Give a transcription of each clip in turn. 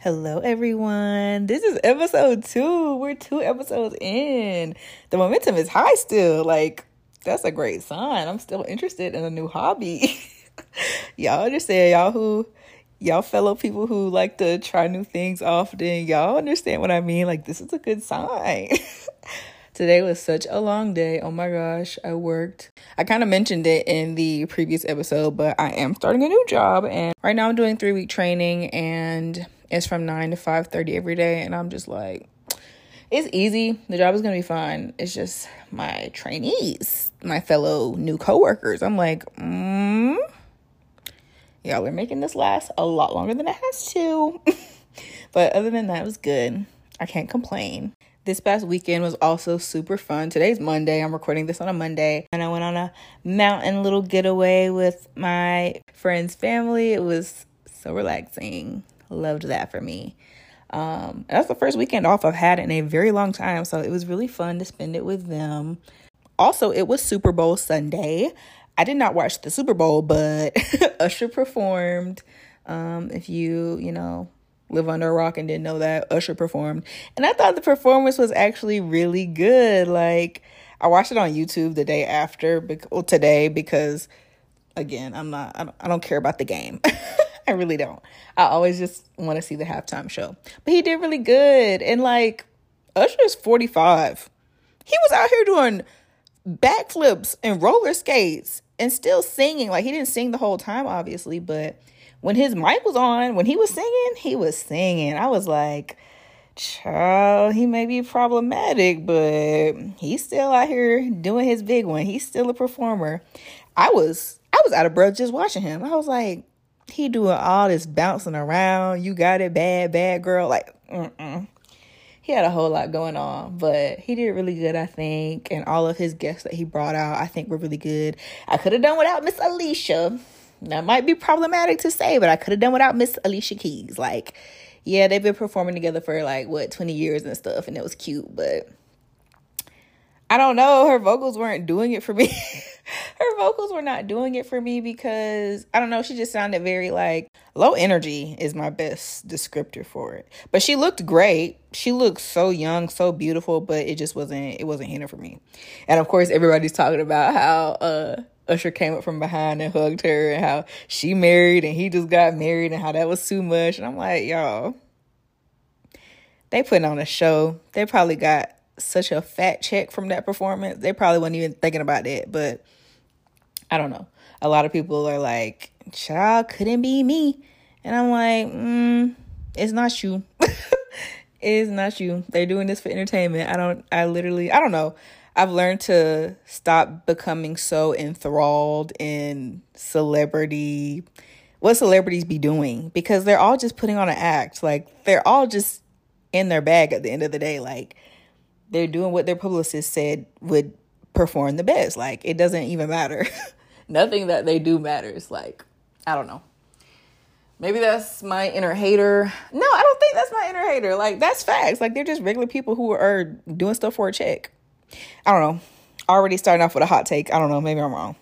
Hello, everyone. This is episode two. We're two episodes in. The momentum is high still. Like, that's a great sign. I'm still interested in a new hobby. y'all understand, y'all who, y'all fellow people who like to try new things often, y'all understand what I mean. Like, this is a good sign. Today was such a long day. Oh my gosh, I worked. I kind of mentioned it in the previous episode, but I am starting a new job and right now I'm doing 3 week training and it's from 9 to 5:30 every day and I'm just like it's easy. The job is going to be fine. It's just my trainees, my fellow new coworkers. I'm like, mm, y'all are making this last a lot longer than it has to. but other than that, it was good. I can't complain. This past weekend was also super fun. Today's Monday. I'm recording this on a Monday. And I went on a mountain little getaway with my friend's family. It was so relaxing. Loved that for me. Um, that's the first weekend off I've had in a very long time. So it was really fun to spend it with them. Also, it was Super Bowl Sunday. I did not watch the Super Bowl, but Usher performed. Um, if you, you know, live under a rock and didn't know that Usher performed. And I thought the performance was actually really good. Like I watched it on YouTube the day after, well, today because again, I'm not I don't, I don't care about the game. I really don't. I always just want to see the halftime show. But he did really good. And like Usher's 45. He was out here doing backflips and roller skates and still singing. Like he didn't sing the whole time obviously, but when his mic was on, when he was singing, he was singing. I was like, child, he may be problematic, but he's still out here doing his big one. He's still a performer. I was I was out of breath just watching him. I was like, he doing all this bouncing around. You got it, bad, bad girl. Like, mm-mm. He had a whole lot going on, but he did really good, I think. And all of his guests that he brought out, I think, were really good. I could have done without Miss Alicia. That might be problematic to say, but I could have done without Miss Alicia Keys. Like, yeah, they've been performing together for like what 20 years and stuff, and it was cute, but I don't know. Her vocals weren't doing it for me. her vocals were not doing it for me because I don't know. She just sounded very like low energy is my best descriptor for it. But she looked great. She looked so young, so beautiful, but it just wasn't. It wasn't hitting for me. And of course, everybody's talking about how uh Usher came up from behind and hugged her and how she married and he just got married and how that was too much. And I'm like, y'all, they putting on a show. They probably got such a fat check from that performance. They probably weren't even thinking about that. But I don't know. A lot of people are like, child, couldn't be me. And I'm like, mm, it's not you. it's not you. They're doing this for entertainment. I don't, I literally, I don't know. I've learned to stop becoming so enthralled in celebrity, what celebrities be doing, because they're all just putting on an act. Like, they're all just in their bag at the end of the day. Like, they're doing what their publicist said would perform the best. Like, it doesn't even matter. Nothing that they do matters. Like, I don't know. Maybe that's my inner hater. No, I don't think that's my inner hater. Like, that's facts. Like, they're just regular people who are doing stuff for a check. I don't know. Already starting off with a hot take. I don't know. Maybe I'm wrong.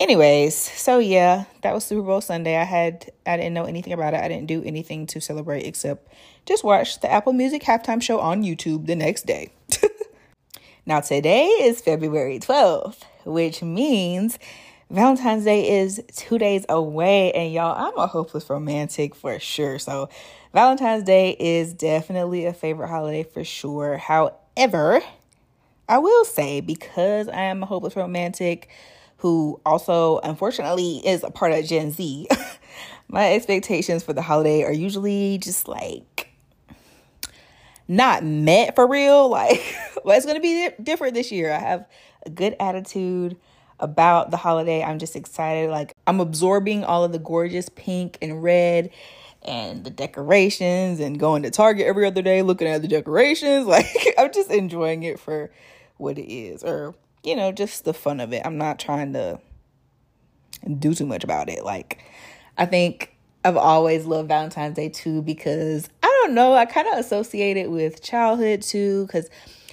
Anyways, so yeah, that was Super Bowl Sunday. I had I didn't know anything about it. I didn't do anything to celebrate except just watch the Apple Music halftime show on YouTube the next day. now today is February 12th, which means Valentine's Day is 2 days away and y'all, I'm a hopeless romantic for sure. So, Valentine's Day is definitely a favorite holiday for sure. However, I will say because I am a hopeless romantic who also unfortunately is a part of Gen Z, my expectations for the holiday are usually just like not met for real. Like, well, it's to be different this year. I have a good attitude about the holiday. I'm just excited. Like, I'm absorbing all of the gorgeous pink and red and the decorations and going to Target every other day looking at the decorations. Like, I'm just enjoying it for what it is or you know just the fun of it i'm not trying to do too much about it like i think i've always loved valentine's day too because i don't know i kind of associate it with childhood too because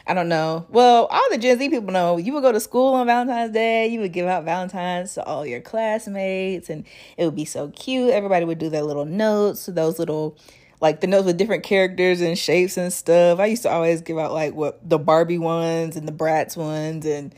I don't know. Well, all the Gen Z people know you would go to school on Valentine's Day. You would give out Valentines to all your classmates, and it would be so cute. Everybody would do their little notes, those little like the notes with different characters and shapes and stuff. I used to always give out like what the Barbie ones and the Bratz ones and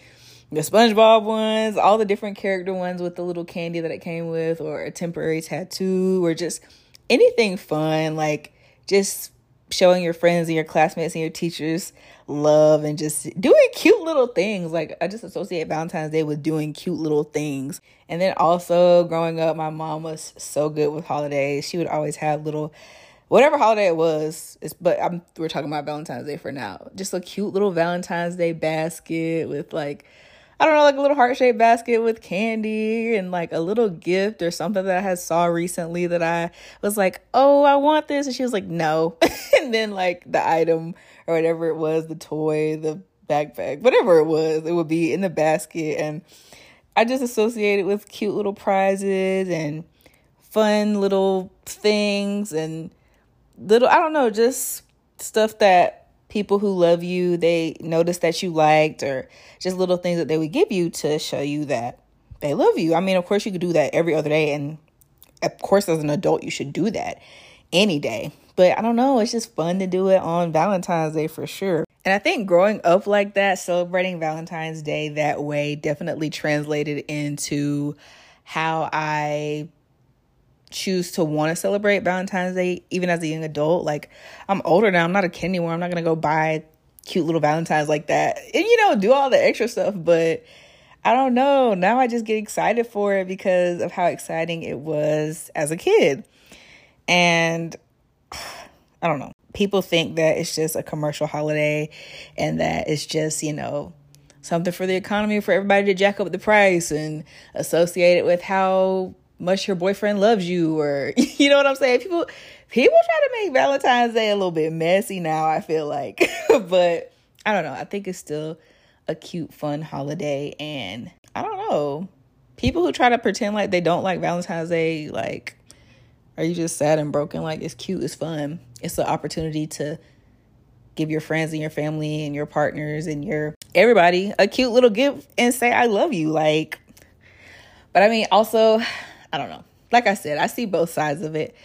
the SpongeBob ones, all the different character ones with the little candy that it came with, or a temporary tattoo, or just anything fun, like just showing your friends and your classmates and your teachers love and just doing cute little things. Like I just associate Valentine's Day with doing cute little things. And then also growing up, my mom was so good with holidays. She would always have little whatever holiday it was. But I'm we're talking about Valentine's Day for now. Just a cute little Valentine's Day basket with like I don't know, like a little heart shaped basket with candy and like a little gift or something that I had saw recently that I was like, oh, I want this. And she was like, no. and then like the item or whatever it was, the toy, the backpack, whatever it was, it would be in the basket. And I just associated with cute little prizes and fun little things and little I don't know, just stuff that people who love you, they notice that you liked or just little things that they would give you to show you that they love you. I mean, of course you could do that every other day and of course as an adult you should do that any day. But I don't know, it's just fun to do it on Valentine's Day for sure. And I think growing up like that, celebrating Valentine's Day that way definitely translated into how I choose to want to celebrate Valentine's Day, even as a young adult. Like, I'm older now, I'm not a kid anymore. I'm not going to go buy cute little Valentines like that and, you know, do all the extra stuff. But I don't know. Now I just get excited for it because of how exciting it was as a kid. And I don't know. People think that it's just a commercial holiday and that it's just, you know, something for the economy for everybody to jack up the price and associate it with how much your boyfriend loves you or you know what I'm saying? People people try to make Valentine's Day a little bit messy now, I feel like. but I don't know. I think it's still a cute fun holiday and I don't know. People who try to pretend like they don't like Valentine's Day like are you just sad and broken? Like it's cute, it's fun. It's an opportunity to give your friends and your family and your partners and your everybody a cute little gift and say I love you like but I mean also I don't know. Like I said, I see both sides of it.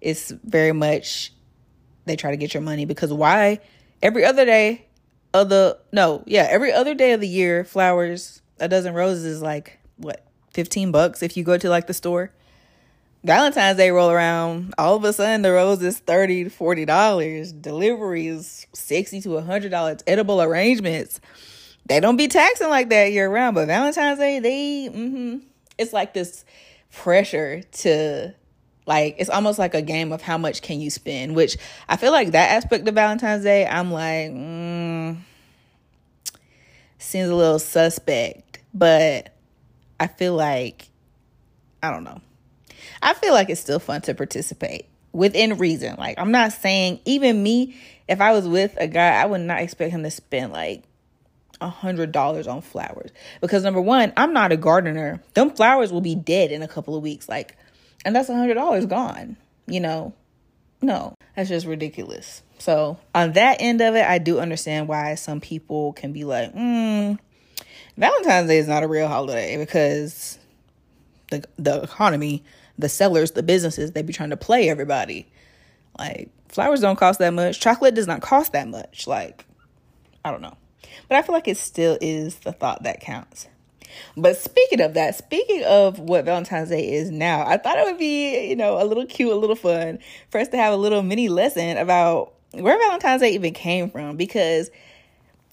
It's very much they try to get your money because why? Every other day of the no, yeah, every other day of the year, flowers, a dozen roses is like what, 15 bucks if you go to like the store. Valentine's Day roll around, all of a sudden the rose is 30 to 40 dollars. Delivery is 60 to 100 dollars. Edible arrangements. They don't be taxing like that year round, but Valentine's Day, they mm-hmm, it's like this pressure to like it's almost like a game of how much can you spend which i feel like that aspect of valentine's day i'm like mm, seems a little suspect but i feel like i don't know. I feel like it's still fun to participate within reason. Like i'm not saying even me if i was with a guy i would not expect him to spend like a hundred dollars on flowers. Because number one i'm not a gardener. Them flowers will be dead in a couple of weeks like and that's a hundred dollars gone you know? No that's just ridiculous. So on that end of it i do understand why some people can be like mm, valentine's day is not a real holiday because the the economy the sellers the businesses they be trying to play everybody. Like flowers don't cost that much. Chocolate does not cost that much. Like i don't know but I feel like it still is the thought that counts. But speaking of that, speaking of what Valentine's Day is now, I thought it would be, you know, a little cute, a little fun for us to have a little mini lesson about where Valentine's Day even came from because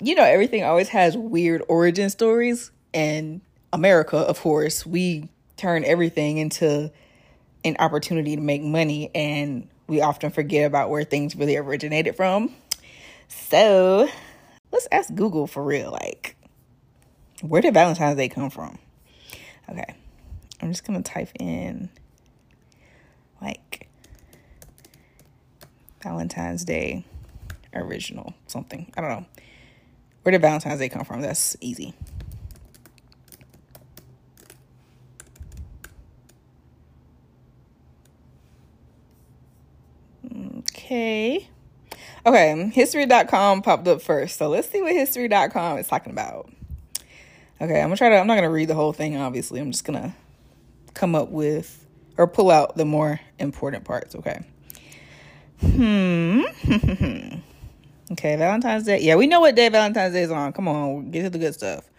you know everything always has weird origin stories and America, of course, we turn everything into an opportunity to make money and we often forget about where things really originated from. So, let's ask Google for real. Like, where did Valentine's Day come from? Okay. I'm just to type in like Valentine's Day original something. I don't know. Where did Valentine's Day come from? That's easy. Okay. Okay, history.com popped up first. So let's see what history.com is talking about. Okay, I'm gonna try to, I'm not gonna read the whole thing, obviously. I'm just gonna come up with or pull out the more important parts, okay? Hmm. okay, Valentine's Day. Yeah, we know what day Valentine's Day is on. Come on, get to the good stuff.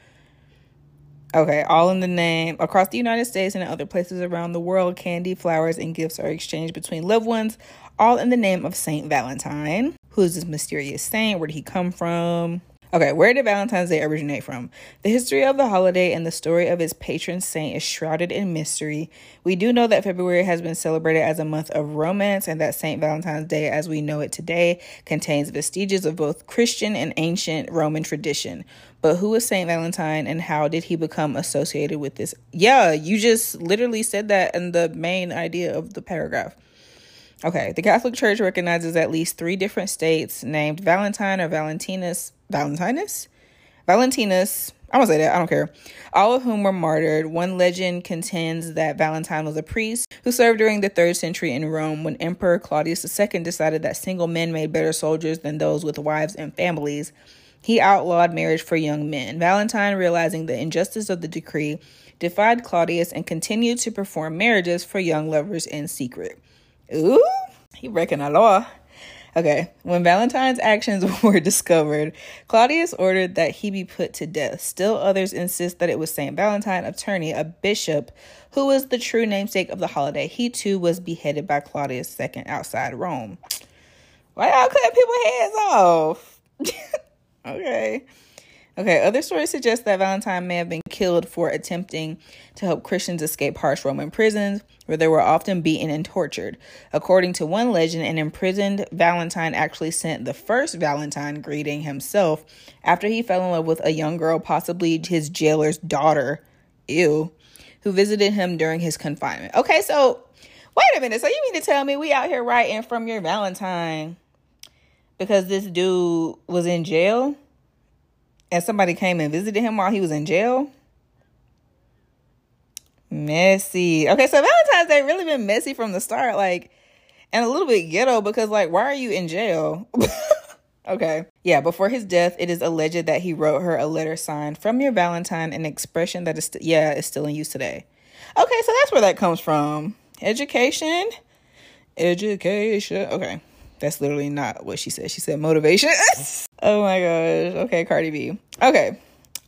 Okay, all in the name. Across the United States and other places around the world, candy, flowers, and gifts are exchanged between loved ones, all in the name of Saint Valentine. Who is this mysterious saint? Where did he come from? Okay, where did Valentine's Day originate from? The history of the holiday and the story of its patron saint is shrouded in mystery. We do know that February has been celebrated as a month of romance and that St. Valentine's Day, as we know it today, contains vestiges of both Christian and ancient Roman tradition. But who was St. Valentine and how did he become associated with this? Yeah, you just literally said that in the main idea of the paragraph. Okay, the Catholic Church recognizes at least three different states named Valentine or Valentinus Valentinus? Valentinus, I don't say that, I don't care. All of whom were martyred. One legend contends that Valentine was a priest who served during the third century in Rome when Emperor Claudius II decided that single men made better soldiers than those with wives and families. He outlawed marriage for young men. Valentine, realizing the injustice of the decree, defied Claudius and continued to perform marriages for young lovers in secret. Ooh, he breaking the law. Okay, when Valentine's actions were discovered, Claudius ordered that he be put to death. Still, others insist that it was St. Valentine of Terni, a bishop who was the true namesake of the holiday. He too was beheaded by Claudius II outside Rome. Why y'all cut people heads off? okay. Okay, other stories suggest that Valentine may have been killed for attempting to help Christians escape harsh Roman prisons, where they were often beaten and tortured. According to one legend, an imprisoned Valentine actually sent the first Valentine greeting himself after he fell in love with a young girl, possibly his jailer's daughter, ew, who visited him during his confinement. Okay, so wait a minute. So you mean to tell me we out here writing from your Valentine because this dude was in jail? And somebody came and visited him while he was in jail. Messy. Okay, so Valentine's Day really been messy from the start, like, and a little bit ghetto because, like, why are you in jail? okay. Yeah, before his death, it is alleged that he wrote her a letter signed from your Valentine, an expression that is, st- yeah, is still in use today. Okay, so that's where that comes from. Education. Education. Okay. That's literally not what she said. She said motivation. oh my gosh. Okay, Cardi B. Okay.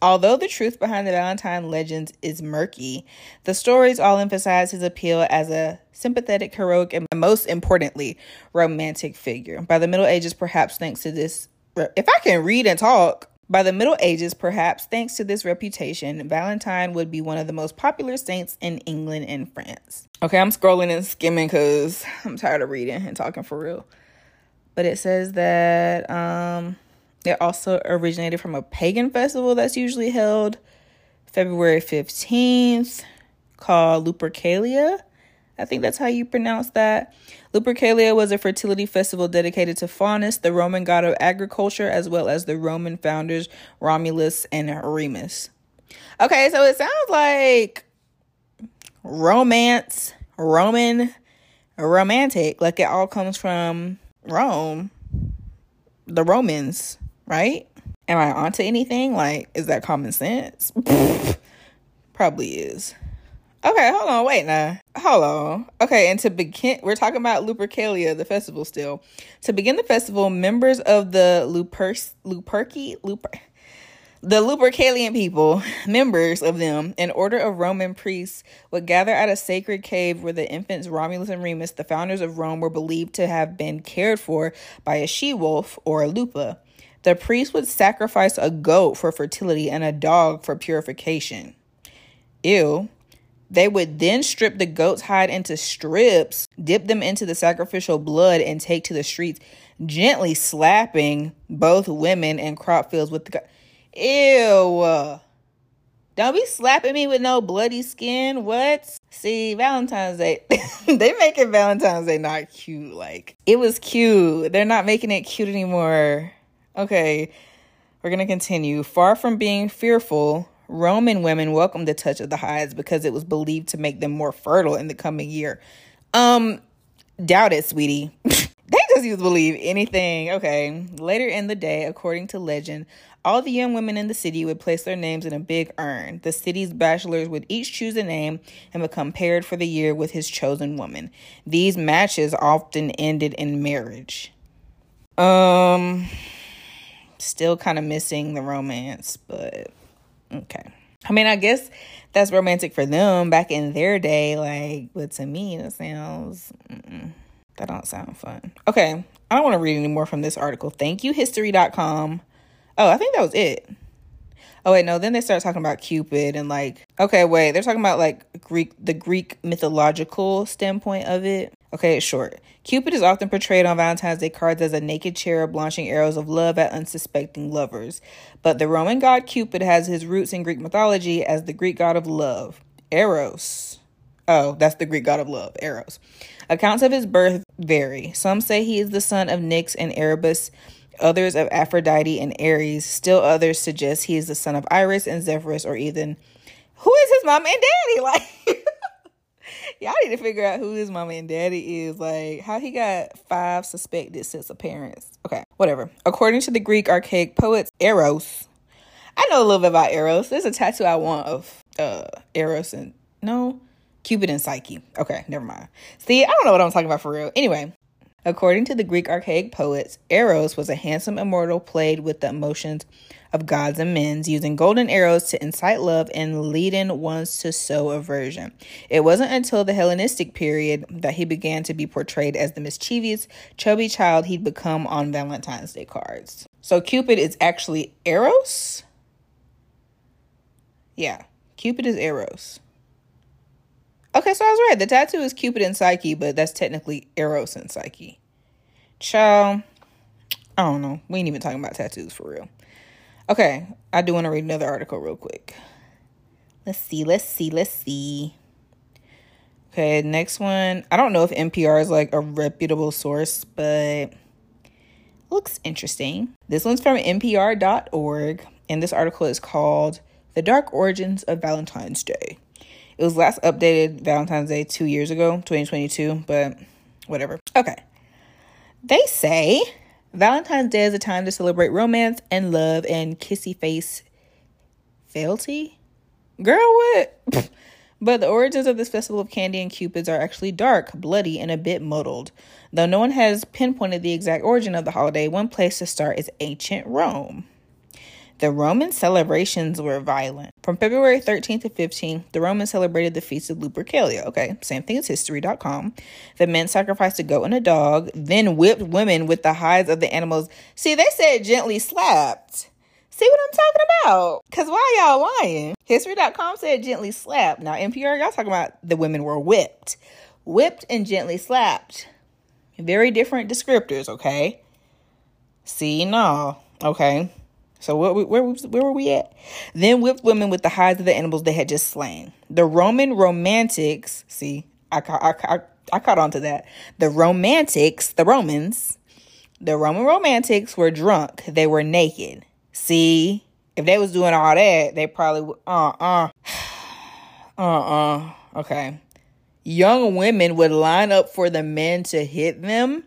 Although the truth behind the Valentine legends is murky, the stories all emphasize his appeal as a sympathetic, heroic, and most importantly, romantic figure. By the Middle Ages, perhaps thanks to this, if I can read and talk, by the Middle Ages, perhaps thanks to this reputation, Valentine would be one of the most popular saints in England and France. Okay, I'm scrolling and skimming because I'm tired of reading and talking for real but it says that um, it also originated from a pagan festival that's usually held February 15th called Lupercalia. I think that's how you pronounce that. Lupercalia was a fertility festival dedicated to Faunus, the Roman god of agriculture, as well as the Roman founders Romulus and Remus. Okay, so it sounds like romance, Roman, romantic, like it all comes from Rome, the Romans, right? Am I onto anything? Like, is that common sense? Probably is. Okay, hold on, wait now. Hold on. Okay, and to begin, we're talking about Lupercalia, the festival still. To begin the festival, members of the Luperci, Luperci, Luper, the Lupercalian people, members of them, an order of Roman priests, would gather at a sacred cave where the infants Romulus and Remus, the founders of Rome, were believed to have been cared for by a she wolf or a lupa. The priest would sacrifice a goat for fertility and a dog for purification. Ew. They would then strip the goat's hide into strips, dip them into the sacrificial blood, and take to the streets, gently slapping both women and crop fields with the goat. Ew. Don't be slapping me with no bloody skin. What? See, Valentine's Day, they making Valentine's Day not cute. Like, it was cute. They're not making it cute anymore. Okay, we're going to continue. Far from being fearful, Roman women welcomed the touch of the hides because it was believed to make them more fertile in the coming year. Um, doubt it, sweetie. they you believe anything. Okay. Later in the day, according to legend, all the young women in the city would place their names in a big urn. The city's bachelors would each choose a name and become paired for the year with his chosen woman. These matches often ended in marriage. Um, still kind of missing the romance, but okay. I mean, I guess that's romantic for them back in their day, like, but to me, that sounds. Mm-mm. That don't sound fun. Okay, I don't want to read any more from this article. Thank you, history.com. Oh, I think that was it. Oh wait, no, then they start talking about Cupid and like okay, wait, they're talking about like Greek the Greek mythological standpoint of it. Okay, it's short. Cupid is often portrayed on Valentine's Day cards as a naked cherub launching arrows of love at unsuspecting lovers. But the Roman god Cupid has his roots in Greek mythology as the Greek god of love, Eros. Oh, that's the Greek god of love, Eros. Accounts of his birth vary. Some say he is the son of Nyx and Erebus, others of Aphrodite and Ares. Still others suggest he is the son of Iris and Zephyrus, or even who is his mom and daddy? Like, y'all need to figure out who his mama and daddy is. Like, how he got five suspected sets of parents. Okay, whatever. According to the Greek archaic poets, Eros. I know a little bit about Eros. There's a tattoo I want of uh Eros and no Cupid and Psyche. Okay, never mind. See, I don't know what I'm talking about for real. Anyway, according to the Greek archaic poets, Eros was a handsome immortal played with the emotions of gods and men, using golden arrows to incite love and leading ones to sow aversion. It wasn't until the Hellenistic period that he began to be portrayed as the mischievous, chubby child he'd become on Valentine's Day cards. So Cupid is actually Eros? Yeah, Cupid is Eros. Okay, so I was right. The tattoo is Cupid and Psyche, but that's technically Eros and Psyche. Child, I don't know. We ain't even talking about tattoos for real. Okay, I do want to read another article real quick. Let's see, let's see, let's see. Okay, next one. I don't know if NPR is like a reputable source, but looks interesting. This one's from NPR.org, and this article is called The Dark Origins of Valentine's Day. It was last updated Valentine's Day two years ago, 2022, but whatever. Okay. They say Valentine's Day is a time to celebrate romance and love and kissy face fealty. Girl, what? but the origins of this festival of candy and cupids are actually dark, bloody, and a bit muddled. Though no one has pinpointed the exact origin of the holiday, one place to start is ancient Rome. The Roman celebrations were violent. From February 13th to 15th, the Romans celebrated the feast of Lupercalia. Okay, same thing as history.com. The men sacrificed a goat and a dog, then whipped women with the hides of the animals. See, they said gently slapped. See what I'm talking about? Because why y'all lying? History.com said gently slapped. Now, NPR, y'all talking about the women were whipped. Whipped and gently slapped. Very different descriptors, okay? See, no. Okay. So where, where, where were we at? Then whipped women with the hides of the animals they had just slain. The Roman romantics, see, I, I, I, I caught on to that. The romantics, the Romans, the Roman romantics were drunk. They were naked. See, if they was doing all that, they probably would, uh-uh, uh-uh, okay. Young women would line up for the men to hit them.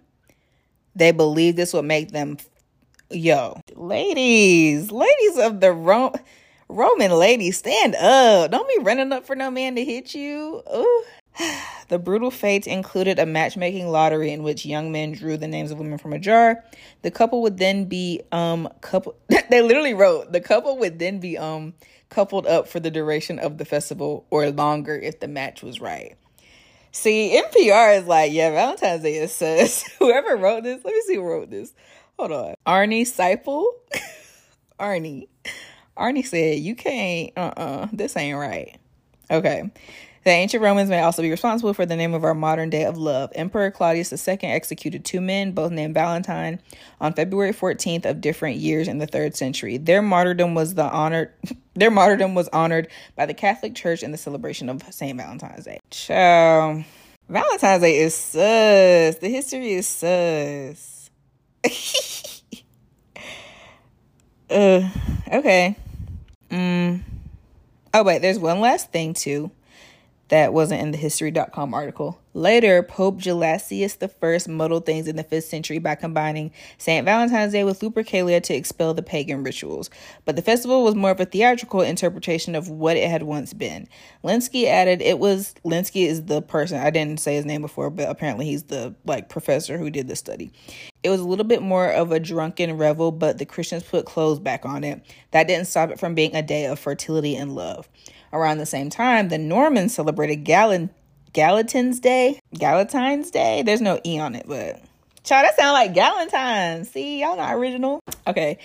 They believed this would make them yo, ladies, ladies of the Ro- Roman ladies, stand up. Don't be running up for no man to hit you. Ooh. The brutal fate included a matchmaking lottery in which young men drew the names of women from a jar. The couple would then be um couple they literally wrote the couple would then be um coupled up for the duration of the festival or longer if the match was right. See, NPR is like, yeah, Valentine's Day is sus. Whoever wrote this, let me see who wrote this. Hold on. Arnie Seipel? Arnie. Arnie said, You can't, uh uh-uh, uh, this ain't right. Okay. The ancient Romans may also be responsible for the name of our modern day of love. Emperor Claudius II executed two men, both named Valentine, on February 14th of different years in the 3rd century. Their martyrdom was the honored their martyrdom was honored by the Catholic Church in the celebration of St. Valentine's Day. Ciao. Valentine's Day is sus. The history is sus. uh, okay. Mm. Oh, wait, there's one last thing too that wasn't in the history.com article. Later, Pope Gelasius I muddled things in the 5th century by combining St. Valentine's Day with Lupercalia to expel the pagan rituals. But the festival was more of a theatrical interpretation of what it had once been. Lenski added it was Lenski is the person I didn't say his name before, but apparently he's the like professor who did the study. It was a little bit more of a drunken revel, but the Christians put clothes back on it. That didn't stop it from being a day of fertility and love. Around the same time, the Normans celebrated Galen Gallatin's Day. Galatine's Day. There's no E on it, but Child, that sound like Galentine. See, y'all not original. Okay.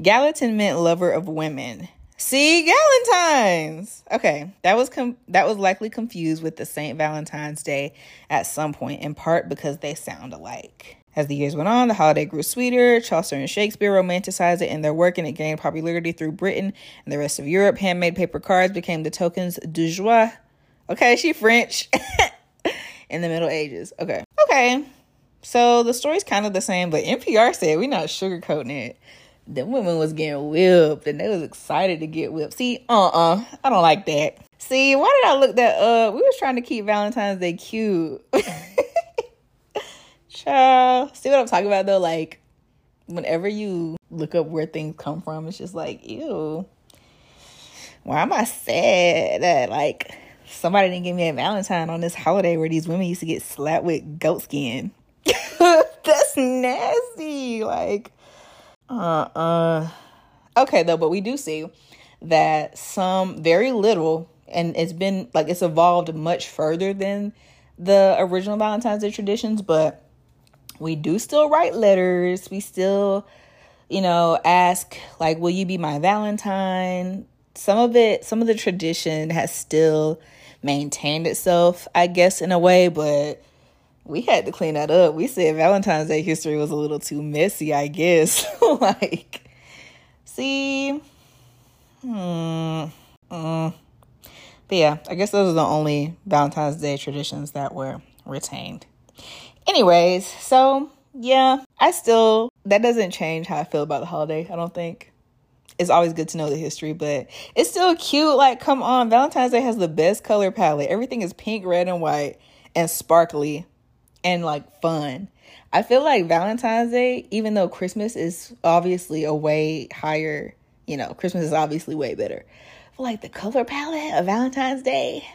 Gallatin meant lover of women. See, Galentine's. Okay, that was com- that was likely confused with the Saint Valentine's Day at some point, in part because they sound alike. As the years went on, the holiday grew sweeter. Chaucer and Shakespeare romanticized it in their work, and it gained popularity through Britain and the rest of Europe. Handmade paper cards became the tokens de joie Okay, she French in the Middle Ages. Okay. Okay. So the story's kind of the same, but NPR said we're not sugarcoating it. The women was getting whipped and they was excited to get whipped. See, uh-uh. I don't like that. See, why did I look that up? We was trying to keep Valentine's Day cute. Child. See what I'm talking about though? Like, whenever you look up where things come from, it's just like, ew. Why am I sad that like somebody didn't give me a Valentine on this holiday where these women used to get slapped with goat skin. That's nasty. Like, uh uh. Okay, though, but we do see that some very little, and it's been like it's evolved much further than the original Valentine's Day traditions, but we do still write letters. We still, you know, ask, like, will you be my Valentine? Some of it, some of the tradition has still maintained itself, I guess, in a way, but we had to clean that up. We said Valentine's Day history was a little too messy, I guess. like, see, hmm, mm. but yeah, I guess those are the only Valentine's Day traditions that were retained. Anyways, so yeah, I still, that doesn't change how I feel about the holiday, I don't think it's always good to know the history, but it's still cute. Like, come on, Valentine's Day has the best color palette. Everything is pink, red, and white, and sparkly, and like fun. I feel like Valentine's Day, even though Christmas is obviously a way higher, you know, Christmas is obviously way better. But like the color palette of Valentine's Day,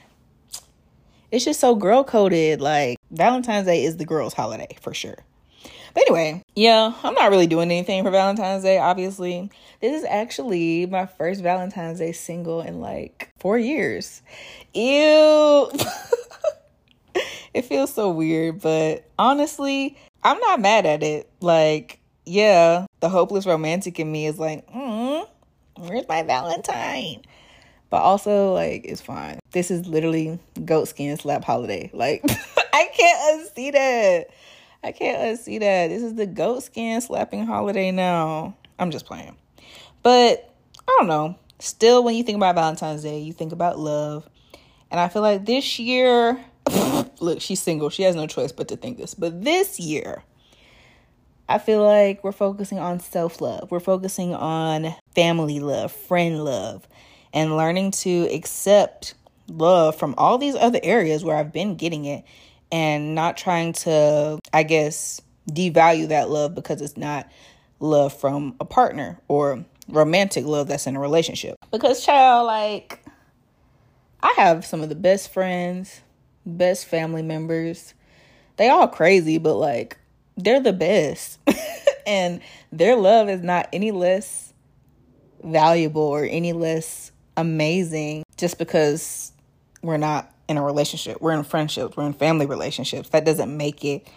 it's just so girl coded. Like Valentine's Day is the girls' holiday for sure. But anyway, yeah, I'm not really doing anything for Valentine's Day, obviously. This is actually my first Valentine's Day single in like four years. Ew. it feels so weird, but honestly, I'm not mad at it. Like, yeah, the hopeless romantic in me is like, mm, where's my Valentine? But also, like, it's fine. This is literally goat skin slap holiday. Like, I can't unsee that. I can't unsee that. This is the goat skin slapping holiday now. I'm just playing. But I don't know. Still, when you think about Valentine's Day, you think about love. And I feel like this year, look, she's single. She has no choice but to think this. But this year, I feel like we're focusing on self love. We're focusing on family love, friend love, and learning to accept love from all these other areas where I've been getting it and not trying to, I guess, devalue that love because it's not love from a partner or romantic love that's in a relationship. Because, child, like, I have some of the best friends, best family members. They all crazy, but like, they're the best. and their love is not any less valuable or any less amazing just because we're not in a relationship. We're in friendships, we're in family relationships. That doesn't make it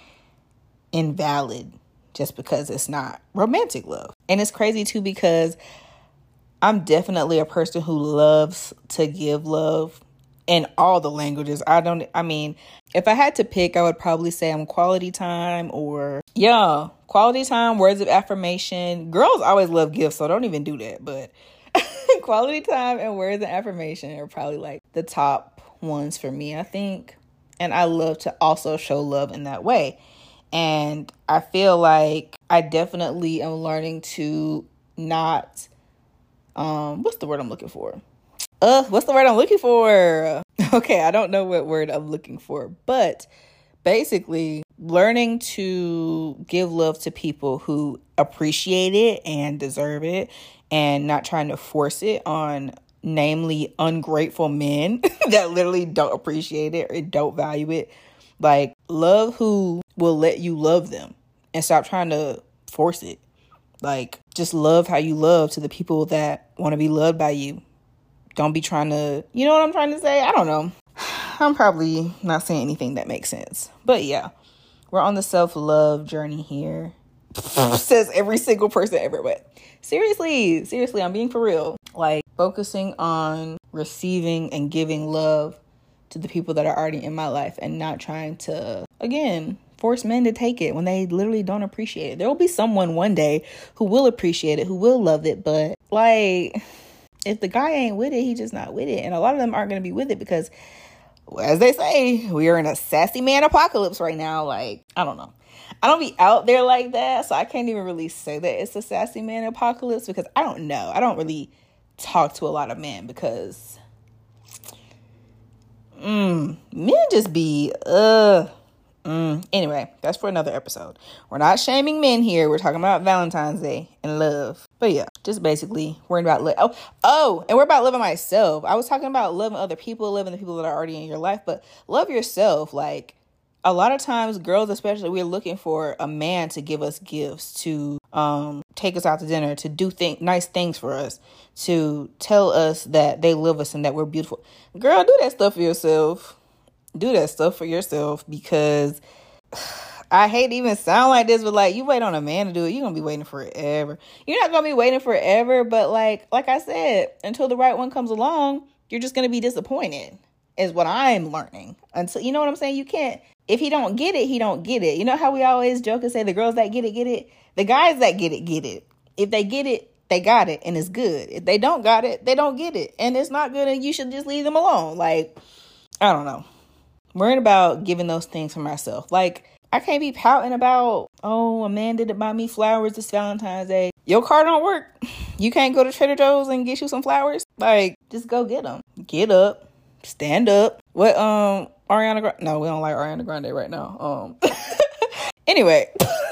invalid just because it's not romantic love. And it's crazy too because I'm definitely a person who loves to give love in all the languages. I don't I mean, if I had to pick, I would probably say I'm quality time or yeah, quality time, words of affirmation. Girls always love gifts, so don't even do that, but quality time and words of affirmation are probably like the top ones for me, I think. And I love to also show love in that way. And I feel like I definitely am learning to not um what's the word I'm looking for? Uh, what's the word I'm looking for? Okay, I don't know what word I'm looking for, but basically learning to give love to people who appreciate it and deserve it and not trying to force it on namely ungrateful men that literally don't appreciate it or don't value it. Like love who will let you love them and stop trying to force it. Like just love how you love to the people that want to be loved by you. Don't be trying to you know what i'm trying to say? I don't know. I'm probably not saying anything that makes sense. But yeah we're on the self-love journey here. Says every single person ever but seriously seriously i'm being for real. Like focusing on receiving and giving love to the people that are already in my life and not trying to again force men to take it when they literally don't appreciate it there will be someone one day who will appreciate it who will love it but like if the guy ain't with it, he just not with it. And a lot of them aren't going to be with it because, as they say, we are in a sassy man apocalypse right now. Like, I don't know. I don't be out there like that, so I can't even really say that it's a sassy man apocalypse because I don't know. I don't really talk to a lot of men because mm, men just be uh Mm, anyway, that's for another episode. We're not shaming men here. We're talking about Valentine's Day and love. But yeah, just basically worrying about li- oh oh, and we're about loving myself. I was talking about loving other people, loving the people that are already in your life, but love yourself. Like a lot of times, girls especially, we're looking for a man to give us gifts, to um take us out to dinner, to do think nice things for us, to tell us that they love us and that we're beautiful. Girl, do that stuff for yourself do that stuff for yourself because I hate to even sound like this, but like you wait on a man to do it, you're gonna be waiting forever. You're not gonna be waiting forever, but like like I said, until the right one comes along, you're just gonna be disappointed. Is what I'm learning. Until you know what I'm saying? You can't if he don't get it, he don't get it. You know how we always joke and say the girls that get it, get it? The guys that get it, get it. If they get it, they got it and it's good. If they don't got it, they don't get it. And it's not good and you should just leave them alone. Like, I don't know worrying about giving those things for myself. Like, I can't be pouting about, oh, a man didn't buy me flowers this Valentine's Day. Your car don't work. You can't go to Trader Joe's and get you some flowers. Like, just go get them. Get up, stand up. What, um, Ariana Grande? No, we don't like Ariana Grande right now. Um, anyway,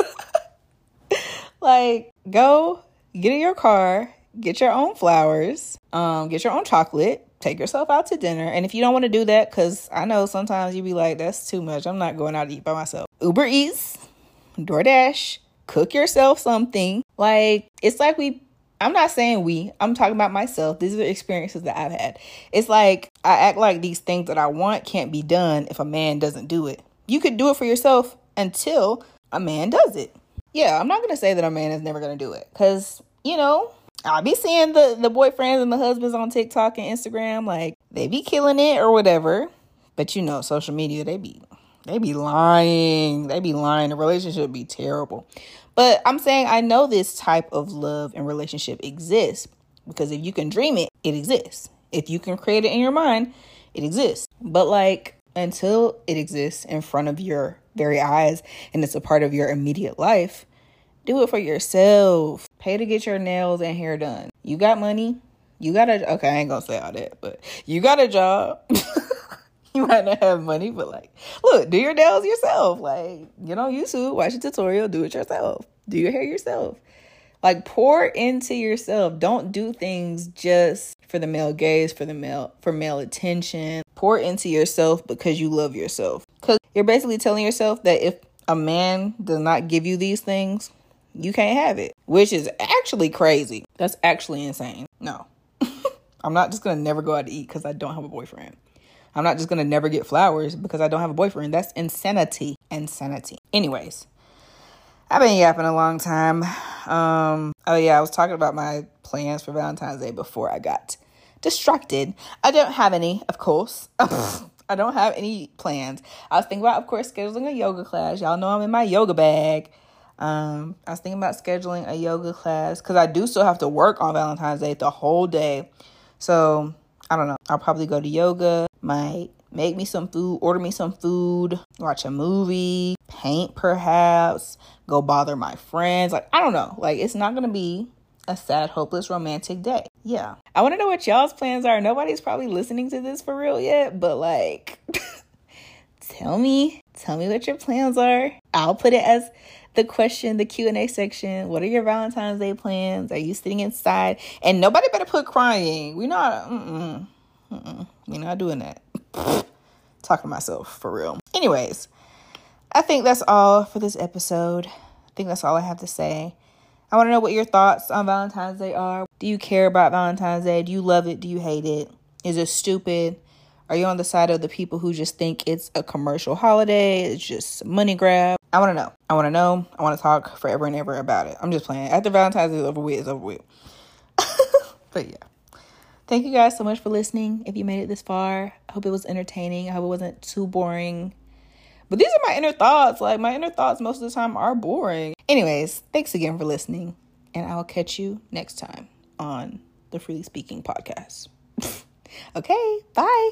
like, go get in your car, get your own flowers, um, get your own chocolate, take yourself out to dinner. And if you don't want to do that, because I know sometimes you be like, that's too much. I'm not going out to eat by myself. Uber Eats, DoorDash, cook yourself something. Like, it's like we, I'm not saying we, I'm talking about myself. These are the experiences that I've had. It's like I act like these things that I want can't be done if a man doesn't do it. You could do it for yourself until a man does it. Yeah, I'm not to say that a man is never to do it because, you know, I'll be seeing the the boyfriends and the husbands on TikTok and Instagram, like they be killing it or whatever. But you know, social media, they be they be lying. They be lying. The relationship be terrible. But I'm saying I know this type of love and relationship exists because if you can dream it, it exists. If you can create it in your mind, it exists. But like until it exists in front of your very eyes and it's a part of your immediate life, do it for yourself. Pay to get your nails and hair done. You got money. You got a okay. I ain't gonna say all that, but you got a job. you might not have money, but like, look, do your nails yourself. Like, get on YouTube, watch a tutorial, do it yourself. Do your hair yourself. Like, pour into yourself. Don't do things just for the male gaze, for the male for male attention. Pour into yourself because you love yourself. Because you're basically telling yourself that if a man does not give you these things, you can't have it, which is actually crazy. That's actually insane. No. I'm not just gonna never go out to eat because I don't have a boyfriend. I'm not just gonna never get flowers because I don't have a boyfriend. That's insanity. Insanity. Anyways, I've been yapping a long time. Um, oh yeah, I was talking about my plans for Valentine's Day before I got distracted. I don't have any, of course. I don't have any plans. I was thinking about, of course, scheduling a yoga class. Y'all know I'm in my yoga bag. Um, I was thinking about scheduling a yoga class because I do still have to work on Valentine's Day the whole day. So I don't know. I'll probably go to yoga, might make me some food, order me some food, watch a movie, paint perhaps, go bother my friends. Like, I don't know. Like, it's not going to be a sad, hopeless, romantic day. Yeah. I want to know what y'all's plans are. Nobody's probably listening to this for real yet, but like, tell me Tell me what your plans are. I'll put it as the question, the Q&A section. What are your Valentine's Day plans? Are you sitting inside? And nobody better put crying. We're not, mm-mm, mm-mm, we're not doing that. Talking to myself, for real. Anyways, I think that's all for this episode. I think that's all I have to say. I want to know what your thoughts on Valentine's Day are. Do you care about Valentine's Day? Do you love it? Do you hate it? Is it stupid? Are you on the side of the people who just think it's a commercial holiday? It's just money grab? I want to know. I want to know. I want to talk forever and ever about it. I'm just playing. After Valentine's is over with, it's over with. but yeah. Thank you guys so much for listening. If you made it this far, I hope it was entertaining. I hope it wasn't too boring. But these are my inner thoughts. Like, my inner thoughts most of the time are boring. Anyways, thanks again for listening. And I will catch you next time on the Freely Speaking podcast. okay, bye.